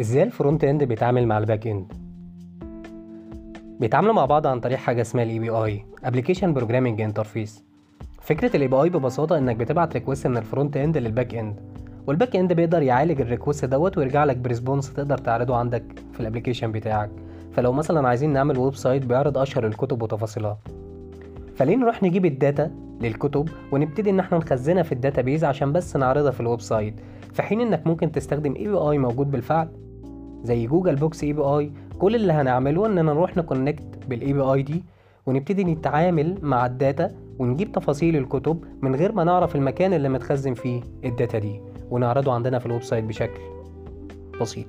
إزاي ال front end بيتعامل مع ال back end بيتعاملوا مع بعض عن طريق حاجة اسمها ال API application programming interface فكرة ال API ببساطة إنك بتبعت request من ال front end لل back end وال back end بيقدر يعالج ال request دوت ويرجع لك ب response تقدر تعرضه عندك في ال application بتاعك. فلو مثلا عايزين نعمل website بيعرض أشهر الكتب وتفاصيلها. فليه نروح نجيب ال data للكتب ونبتدي إن إحنا نخزنها في ال database عشان بس نعرضها في ال website في حين إنك ممكن تستخدم API موجود بالفعل زي Google Books API كل اللي هنعمله إننا نروح ن connect بال API دي ونبتدي نتعامل مع ال data ونجيب تفاصيل الكتب من غير ما نعرف المكان اللي متخزن فيه ال data دي ونعرضه عندنا في ال website بشكل بسيط.